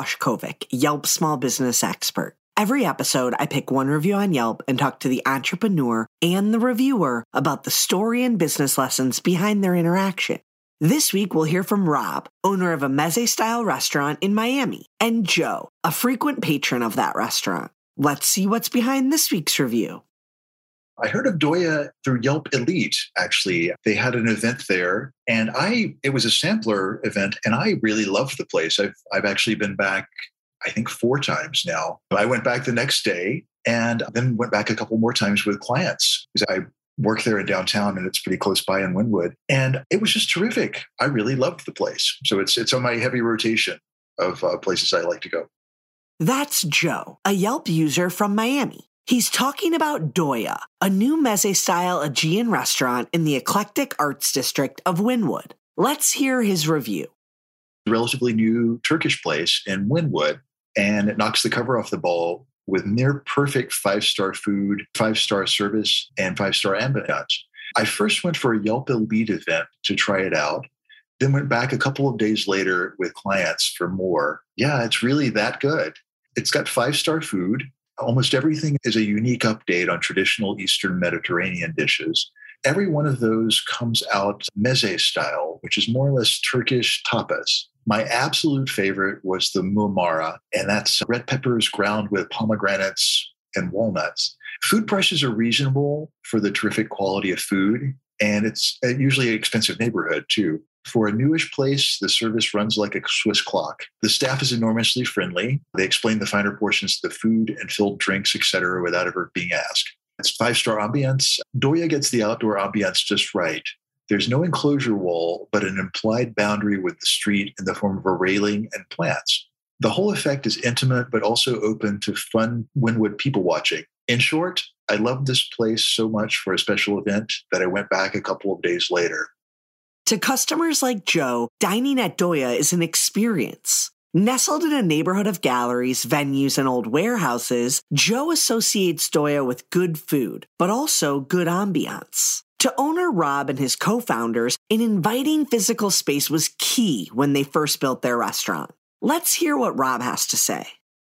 I'm Washcovic, Yelp small business expert. Every episode, I pick one review on Yelp and talk to the entrepreneur and the reviewer about the story and business lessons behind their interaction. This week, we'll hear from Rob, owner of a meze style restaurant in Miami, and Joe, a frequent patron of that restaurant. Let's see what's behind this week's review. I heard of Doya through Yelp Elite. Actually, they had an event there, and I it was a sampler event, and I really loved the place. I've I've actually been back, I think four times now. I went back the next day, and then went back a couple more times with clients because I work there in downtown, and it's pretty close by in Wynwood, and it was just terrific. I really loved the place, so it's it's on my heavy rotation of uh, places I like to go. That's Joe, a Yelp user from Miami. He's talking about Doya, a new meze style Aegean restaurant in the eclectic arts district of Wynwood. Let's hear his review. relatively new Turkish place in Wynwood, and it knocks the cover off the ball with near perfect five star food, five star service, and five star ambiance. I first went for a Yelp Elite event to try it out, then went back a couple of days later with clients for more. Yeah, it's really that good. It's got five star food. Almost everything is a unique update on traditional Eastern Mediterranean dishes. Every one of those comes out meze style, which is more or less Turkish tapas. My absolute favorite was the muhammara, and that's red peppers ground with pomegranates and walnuts. Food prices are reasonable for the terrific quality of food, and it's usually an expensive neighborhood too. For a newish place, the service runs like a Swiss clock. The staff is enormously friendly. They explain the finer portions of the food and filled drinks, etc., without ever being asked. It's five star ambiance. Doya gets the outdoor ambiance just right. There's no enclosure wall, but an implied boundary with the street in the form of a railing and plants. The whole effect is intimate, but also open to fun Wynwood people watching. In short, I loved this place so much for a special event that I went back a couple of days later. To customers like Joe, dining at Doya is an experience. Nestled in a neighborhood of galleries, venues, and old warehouses, Joe associates Doya with good food, but also good ambiance. To owner Rob and his co founders, an inviting physical space was key when they first built their restaurant. Let's hear what Rob has to say.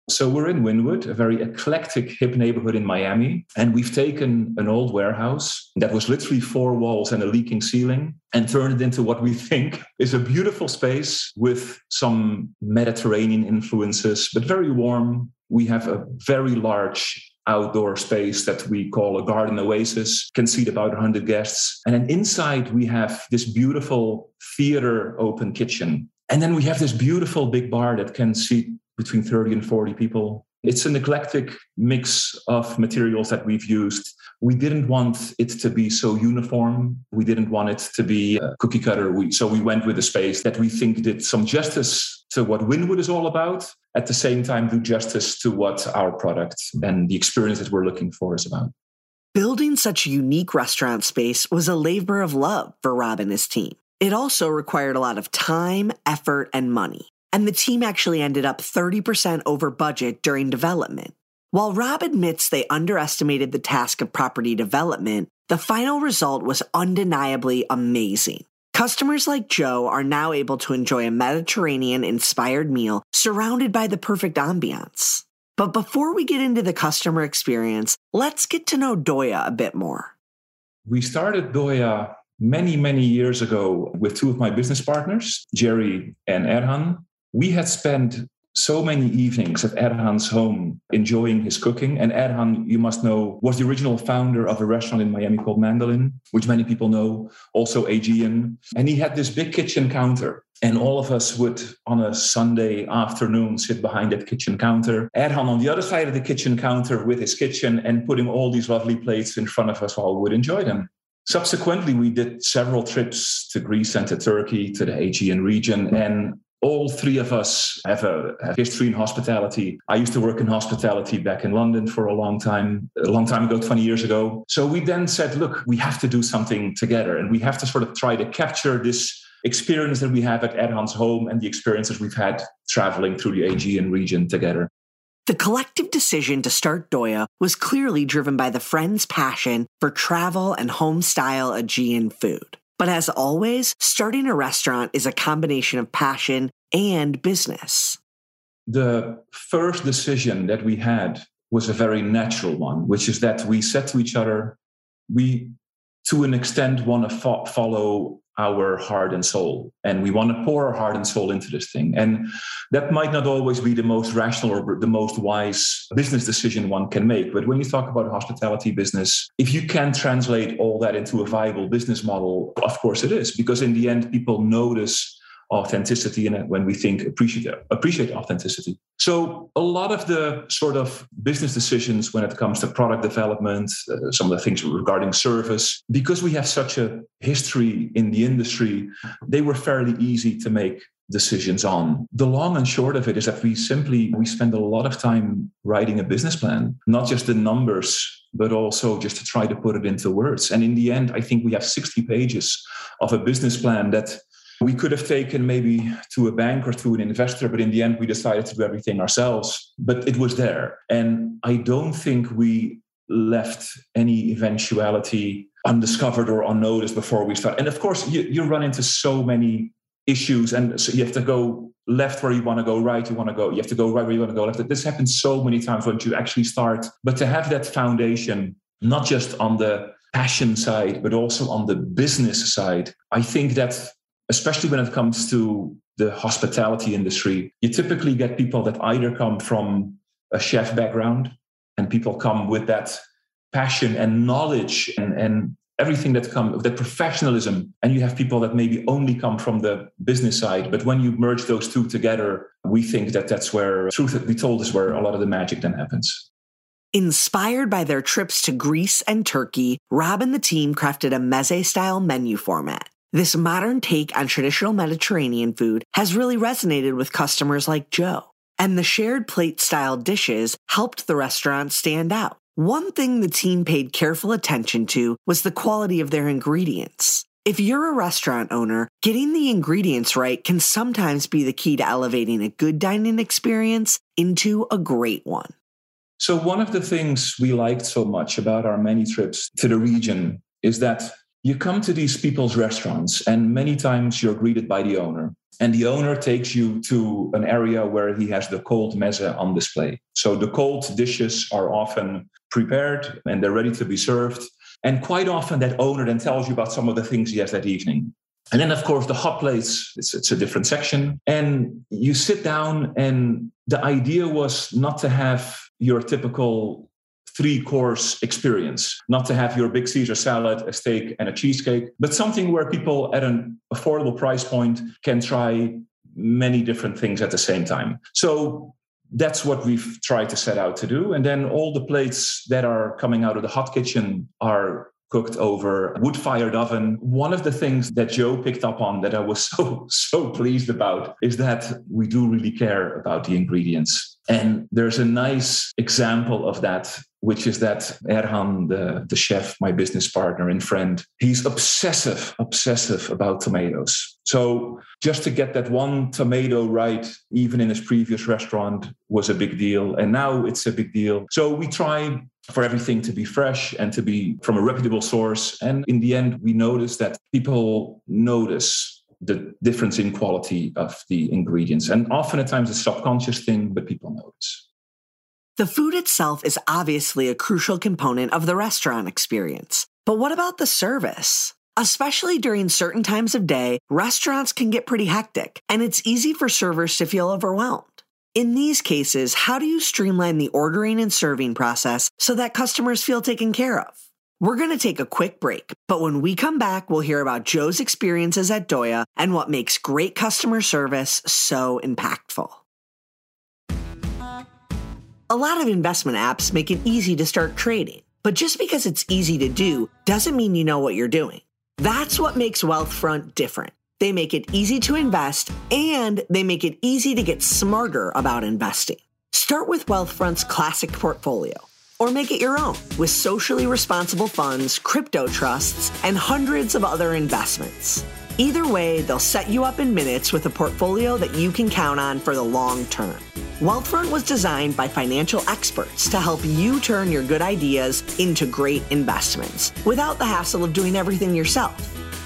So we're in Wynwood, a very eclectic, hip neighborhood in Miami. And we've taken an old warehouse that was literally four walls and a leaking ceiling and turned it into what we think is a beautiful space with some Mediterranean influences, but very warm. We have a very large outdoor space that we call a garden oasis, can seat about 100 guests. And then inside, we have this beautiful theater open kitchen. And then we have this beautiful big bar that can seat between 30 and 40 people. It's an eclectic mix of materials that we've used. We didn't want it to be so uniform. We didn't want it to be uh, cookie cutter. We, so we went with a space that we think did some justice to what Wynwood is all about, at the same time, do justice to what our product and the experience that we're looking for is about. Building such a unique restaurant space was a labor of love for Rob and his team. It also required a lot of time, effort, and money. And the team actually ended up 30% over budget during development. While Rob admits they underestimated the task of property development, the final result was undeniably amazing. Customers like Joe are now able to enjoy a Mediterranean inspired meal surrounded by the perfect ambiance. But before we get into the customer experience, let's get to know Doya a bit more. We started Doya many, many years ago with two of my business partners, Jerry and Erhan. We had spent so many evenings at Erhan's home enjoying his cooking. And Erhan, you must know, was the original founder of a restaurant in Miami called Mandolin, which many people know, also Aegean. And he had this big kitchen counter. And all of us would, on a Sunday afternoon, sit behind that kitchen counter. Erhan on the other side of the kitchen counter with his kitchen and putting all these lovely plates in front of us while we would enjoy them. Subsequently, we did several trips to Greece and to Turkey, to the Aegean region. And all three of us have a, history in hospitality. I used to work in hospitality back in London for a long time, a long time ago, 20 years ago. So we then said, look, we have to do something together and we have to sort of try to capture this experience that we have at Erhan's home and the experiences we've had traveling through the Aegean region together. The collective decision to start Doya was clearly driven by the friends' passion for travel and home style Aegean food. But as always, starting a restaurant is a combination of passion and business. The first decision that we had was a very natural one, which is that we said to each other, we, to an extent, want to fo- follow our heart and soul. And we want to pour our heart and soul into this thing. And that might not always be the most rational or the most wise business decision one can make. But when you talk about hospitality business, if you can translate all that into a viable business model, of course it is, because in the end, people notice authenticity in it when we think appreciate appreciate authenticity. So a lot of the sort of business decisions when it comes to product development, uh, some of the things regarding service, because we have such a history in the industry, they were fairly easy to make decisions on. The long and short of it is that we simply we spend a lot of time writing a business plan, not just the numbers but also just to try to put it into words. And in the end, I think we have 60 pages of a business plan that we could have taken maybe to a bank or to an investor, but in the end, we decided to do everything ourselves. But it was there. And I don't think we left any eventuality undiscovered or unnoticed before we start. And of course, you, you run into so many issues, and so you have to go left where you want to go, right, you want to go, you have to go right where you want to go left. This happens so many times when you actually start. But to have that foundation, not just on the passion side, but also on the business side, I think that especially when it comes to the hospitality industry, you typically get people that either come from a chef background and people come with that passion and knowledge and, and everything that comes with that professionalism. And you have people that maybe only come from the business side. But when you merge those two together we think that that's where truth be told is where a lot of the magic then happens. Inspired by their trips to Greece and Turkey, Rob and the team crafted a meze style menu format. This modern take on traditional Mediterranean food has really resonated with customers like Joe, and the shared plate style dishes helped the restaurant stand out. One thing the team paid careful attention to was the quality of their ingredients. If you're a restaurant owner, getting the ingredients right can sometimes be the key to elevating a good dining experience into a great one. So, one of the things we liked so much about our many trips to the region is that you come to these people's restaurants, and many times you're greeted by the owner. And the owner takes you to an area where he has the cold meze on display. So the cold dishes are often prepared and they're ready to be served. And quite often, that owner then tells you about some of the things he has that evening. And then, of course, the hot plates, it's, it's, a different section. And you sit down, and the idea was not to have your typical three course experience, not to have your big Caesar salad, a steak, and a cheesecake, but something where people at an affordable price point can try many different things at the same time. So that's what we've tried to set out to do. And then all the plates that are coming out of the hot kitchen are cooked over wood fired oven. One of the things that Joe picked up on that I was so, so pleased about is that we do really care about the ingredients. And there's a nice example of that which is that Erhan, the, the chef, my business partner and friend, he's obsessive, obsessive about tomatoes. So just to get that one tomato right, even in his previous restaurant, was a big deal. And now it's a big deal. So we try for everything to be fresh and to be from a reputable source. And in the end, we notice that people notice the difference in quality of the ingredients. And often at times a subconscious thing, but people notice. The food itself is obviously a crucial component of the restaurant experience. But what about the service? Especially during certain times of day, restaurants can get pretty hectic, and it's easy for servers to feel overwhelmed. In these cases, how do you streamline the ordering and serving process so that customers feel taken care of? We're going to take a quick break, but when we come back, we'll hear about Joe's experiences at Doya and what makes great customer service so impactful. A lot of investment apps make it easy to start trading, but just because it's easy to do doesn't mean you know what you're doing. That's what makes Wealthfront different. They make it easy to invest and they make it easy to get smarter about investing. Start with Wealthfront's classic portfolio or make it your own with socially responsible funds, crypto trusts, and hundreds of other investments. Either way, they'll set you up in minutes with a portfolio that you can count on for the long term. Wealthfront was designed by financial experts to help you turn your good ideas into great investments without the hassle of doing everything yourself.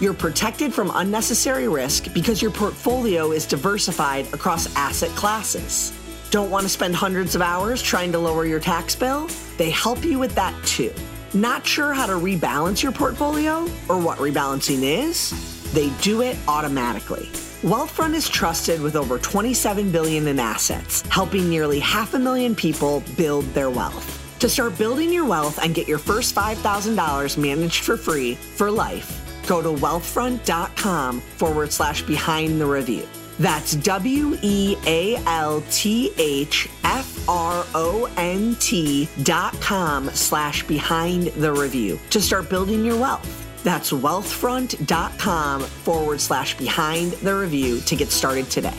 You're protected from unnecessary risk because your portfolio is diversified across asset classes. Don't want to spend hundreds of hours trying to lower your tax bill? They help you with that too. Not sure how to rebalance your portfolio or what rebalancing is? They do it automatically. Wealthfront is trusted with over 27 billion in assets, helping nearly half a million people build their wealth. To start building your wealth and get your first $5,000 managed for free for life, go to wealthfront.com forward slash behind the review. That's W E A L T H F R O N T dot com slash behind the review to start building your wealth. That's wealthfront.com forward slash behind the review to get started today.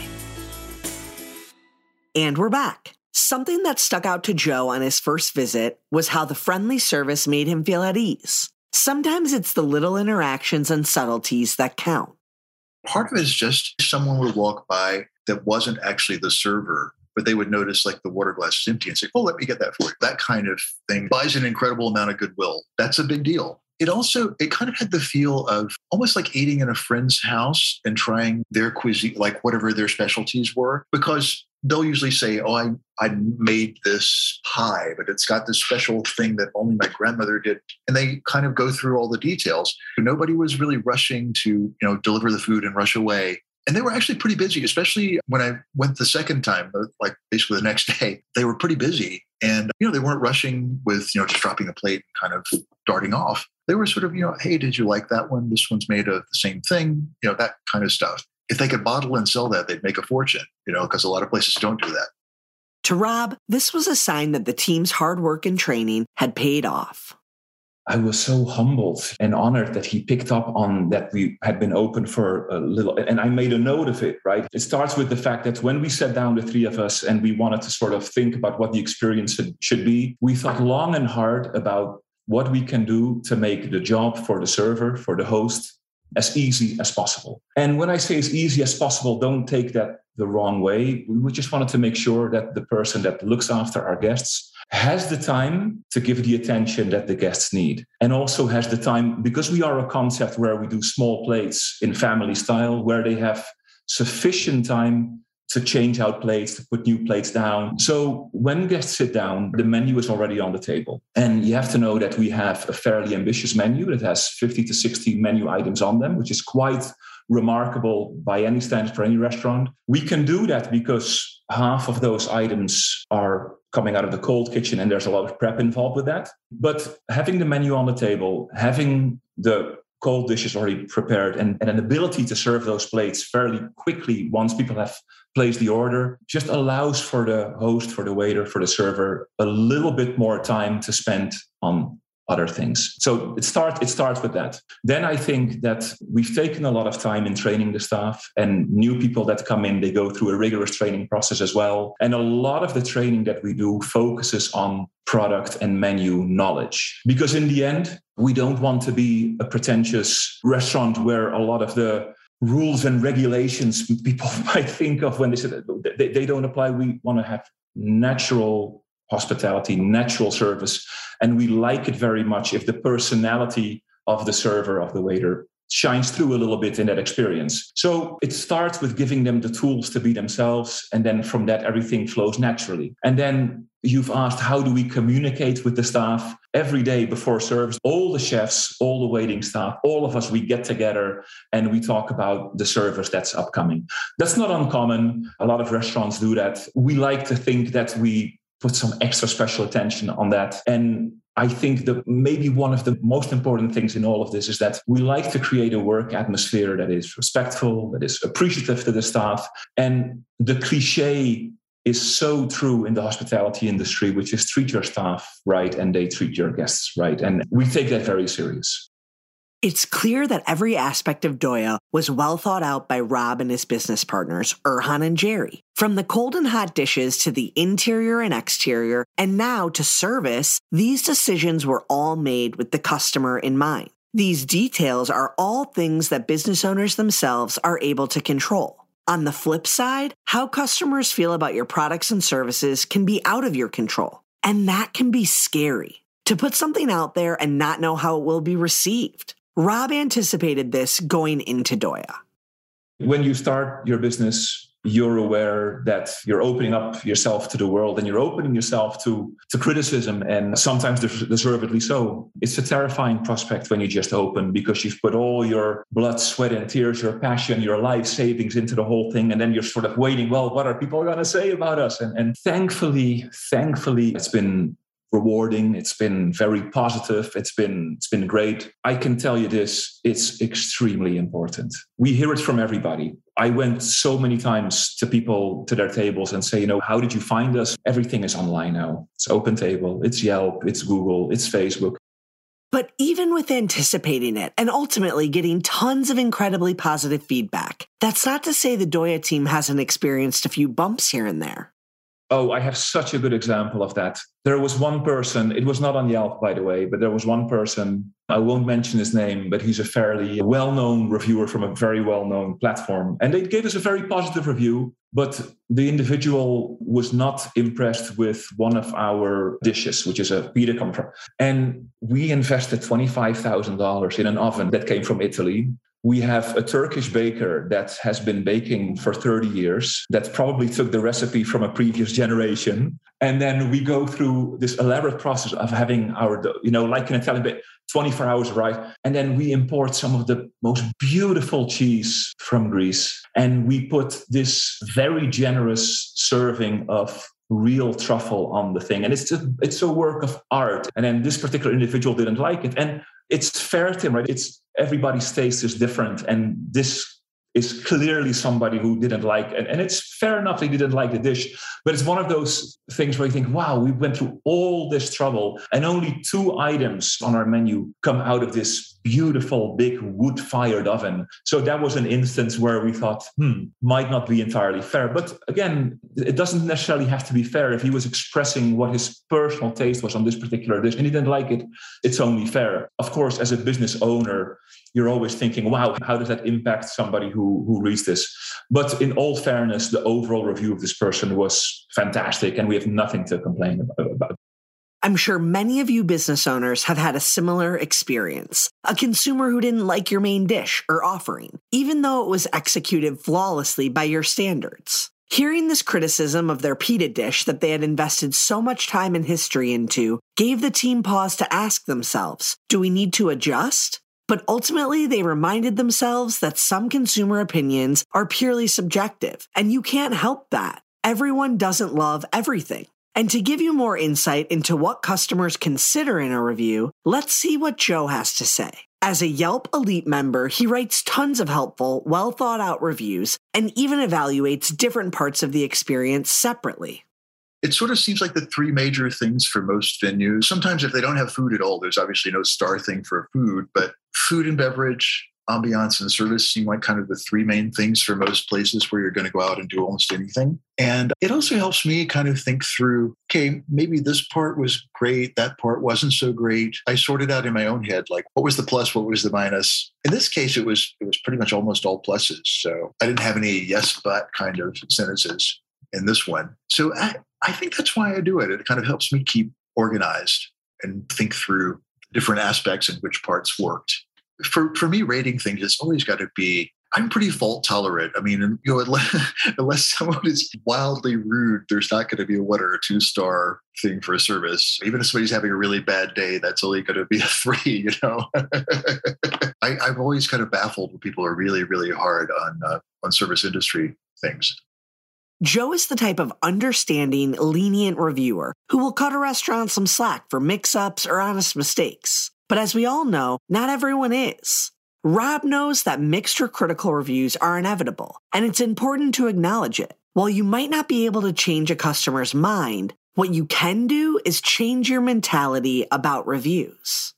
And we're back. Something that stuck out to Joe on his first visit was how the friendly service made him feel at ease. Sometimes it's the little interactions and subtleties that count. Part of it is just someone would walk by that wasn't actually the server, but they would notice like the water glass is empty and say, Oh, let me get that for you. That kind of thing buys an incredible amount of goodwill. That's a big deal. It also, it kind of had the feel of almost like eating in a friend's house and trying their cuisine, like whatever their specialties were, because they'll usually say, "Oh, I I made this pie, but it's got this special thing that only my grandmother did," and they kind of go through all the details. Nobody was really rushing to you know deliver the food and rush away. And they were actually pretty busy, especially when I went the second time, uh, like basically the next day. They were pretty busy, and you know they weren't rushing with you know just dropping a plate, and kind of darting off. They were sort of you know, hey, did you like that one? This one's made of the same thing, you know, that kind of stuff if they could bottle and sell that, they'd make a fortune, you know, because a lot of places don't do that. To Rob, this was a sign that the team's hard work and training had paid off. I was so humbled and honored that he picked up on that we had been open for a little, and I made a note of it, right? It starts with the fact that when we sat down, the three of us, and we wanted to sort of think about what the experience should be, we thought long and hard about what we can do to make the job for the server, for the host, as easy as possible. And when I say as easy as possible, don't take that the wrong way. We just wanted to make sure that the person that looks after our guests has the time to give the attention that the guests need and also has the time because we are a concept where we do small plates in family style where they have sufficient time to change out plates, to put new plates down. So when guests sit down, the menu is already on the table. And you have to know that we have a fairly ambitious menu that has 50 to 60 menu items on them, which is quite remarkable by any standard for any restaurant. We can do that because half of those items are coming out of the cold kitchen and there's a lot of prep involved with that. But having the menu on the table, having the cold dishes already prepared and, and, an ability to serve those plates fairly quickly once people have placed the order just allows for the host, for the waiter, for the server a little bit more time to spend on other things. So it starts it starts with that. Then I think that we've taken a lot of time in training the staff and new people that come in they go through a rigorous training process as well. And a lot of the training that we do focuses on product and menu knowledge because in the end we don't want to be a pretentious restaurant where a lot of the rules and regulations people might think of when they say they, they don't apply we want to have natural hospitality, natural service. And we like it very much if the personality of the server, of the waiter, shines through a little bit in that experience. So it starts with giving them the tools to be themselves. And then from that, everything flows naturally. And then you've asked, how do we communicate with the staff? Every day before service, all the chefs, all the waiting staff, all of us, we get together and we talk about the service that's upcoming. That's not uncommon. A lot of restaurants do that. We like to think that we put some extra special attention on that. And I think that maybe one of the most important things in all of this is that we like to create a work atmosphere that is respectful, that is appreciative to the staff. And the cliche is so true in the hospitality industry, which is treat your staff right and they treat your guests right. And we take that very serious. It's clear that every aspect of Doya was well thought out by Rob and his business partners, Erhan and Jerry. From the cold and hot dishes to the interior and exterior, and now to service, these decisions were all made with the customer in mind. These details are all things that business owners themselves are able to control. On the flip side, how customers feel about your products and services can be out of your control. And that can be scary. To put something out there and not know how it will be received. Rob anticipated this going into Doya. When you start your business, you're aware that you're opening up yourself to the world and you're opening yourself to, to criticism and sometimes deservedly so. It's a terrifying prospect when you just open because you've put all your blood, sweat, and tears, your passion, your life savings into the whole thing. And then you're sort of waiting, well, what are people going to say about us? And, and thankfully, thankfully, it's been rewarding. It's been very positive. It's been it's been great. I can tell you this it's extremely important. We hear it from everybody. I went so many times to people to their tables and say you know how did you find us? Everything is online now. It's open table it's yelp it's google it's facebook. But even with anticipating it and ultimately getting tons of incredibly positive feedback, that's not to say the Doya team hasn't experienced a few bumps here and there. Oh, I have such a good example of that. There was one person, it was not on Yelp, by the way, but there was one person, I won't mention his name, but he's a fairly well known reviewer from a very well known platform. And they gave us a very positive review, but the individual was not impressed with one of our dishes, which is a pita from. And we invested $25,000 in an oven that came from Italy we have a Turkish baker that has been baking for 30 years that probably took the recipe from a previous generation. And then we go through this elaborate process of having our, you know, like an Italian bake, 24 hours right. And then we import some of the most beautiful cheese from Greece. And we put this very generous serving of real truffle on the thing. And it's a, it's a work of art. And then this particular individual didn't like it. And it's fair to him right? It's everybody's taste is different. And this is clearly somebody who didn't like and, and it's fair enough they didn't like the dish. But it's one of those things where you think wow we went through all this trouble. And only two items on our menu come out of this beautiful big wood fired oven so that was an instance where we thought hmm might not be entirely fair but again it doesn't necessarily have to be fair if he was expressing what his personal taste was on this particular dish and he didn't like it it's only fair of course as a business owner you're always thinking, wow, how does that impact somebody who, who reads this? But in all fairness, the overall review of this person was fantastic, and we have nothing to complain about. I'm sure many of you business owners have had a similar experience. A consumer who didn't like your main dish or offering, even though it was executed flawlessly by your standards. Hearing this criticism of their pita dish that they had invested so much time and history into gave the team pause to ask themselves do we need to adjust? But ultimately, they reminded themselves that some consumer opinions are purely subjective, and you can't help that. Everyone doesn't love everything. And to give you more insight into what customers consider in a review, let's see what Joe has to say. As a Yelp Elite member, he writes tons of helpful, well thought out reviews and even evaluates different parts of the experience separately it sort of seems like the three major things for most venues. Sometimes if they don't have food at all, there's obviously no star thing for food, but food and beverage, ambiance and service seem like kind of the three main things for most places where you're going to go out and do almost anything. And it also helps me kind of think through, okay, maybe this part was great, that part wasn't so great. I sorted out in my own head like what was the plus, what was the minus. In this case, it was it was pretty much almost all pluses. So I didn't have any yes but kind of sentences in this one. So I, I think that's why I do it. It kind of helps me keep organized and think through different aspects and which parts worked. For, for me, rating things, it's always got to be I'm pretty fault tolerant. I mean, you know, unless, unless someone is wildly rude, there's not going to be a one or a two star thing for a service. Even if somebody's having a really bad day, that's only going to be a three. You know, I, I'm always kind of baffled when people are really, really hard on uh, on service industry things. Joe is the type of understanding, lenient reviewer who will cut a restaurant some slack for mix ups or honest mistakes. But as we all know, not everyone is. Rob knows that mixed or critical reviews are inevitable, and it's important to acknowledge it. While you might not be able to change a customer's mind, what you can do is change your mentality about reviews.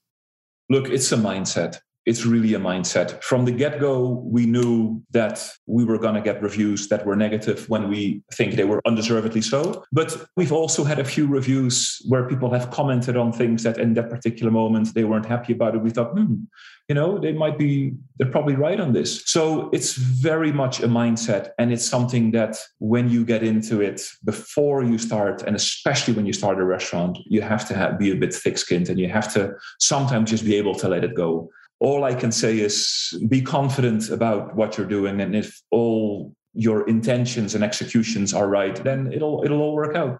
Look, it's a mindset it's really a mindset. From the get go, we knew that we were going to get reviews that were negative when we think they were undeservedly so. But we've also had a few reviews where people have commented on things that in that particular moment they weren't happy about it. We thought, hmm, you know, they might be, they're probably right on this. So it's very much a mindset. And it's something that when you get into it before you start, and especially when you start a restaurant, you have to have, be a bit thick skinned and you have to sometimes just be able to let it go all I can say is be confident about what you're doing. And if all your intentions and executions are right, then it'll it'll all work out.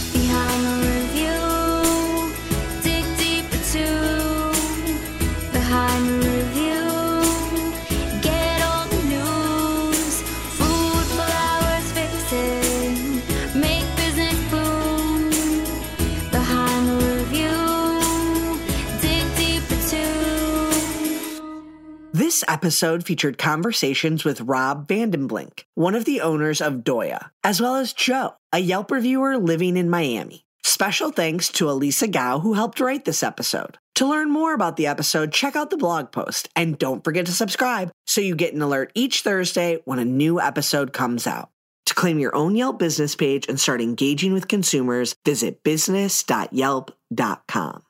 This episode featured conversations with Rob Vandenblink, one of the owners of Doya, as well as Joe, a Yelp reviewer living in Miami. Special thanks to Elisa Gao, who helped write this episode. To learn more about the episode, check out the blog post and don't forget to subscribe so you get an alert each Thursday when a new episode comes out. To claim your own Yelp business page and start engaging with consumers, visit business.yelp.com.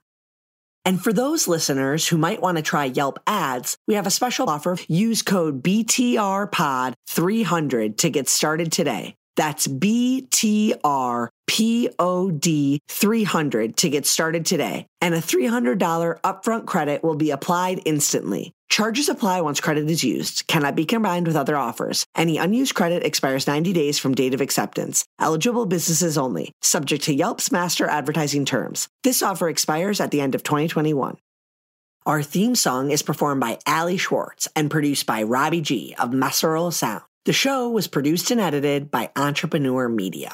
And for those listeners who might want to try Yelp ads, we have a special offer. Use code BTRPOD300 to get started today. That's BTRPOD300 to get started today. And a $300 upfront credit will be applied instantly. Charges apply once credit is used, cannot be combined with other offers. Any unused credit expires 90 days from date of acceptance. Eligible businesses only, subject to Yelp's master advertising terms. This offer expires at the end of 2021. Our theme song is performed by Ali Schwartz and produced by Robbie G of Messerol Sound. The show was produced and edited by Entrepreneur Media.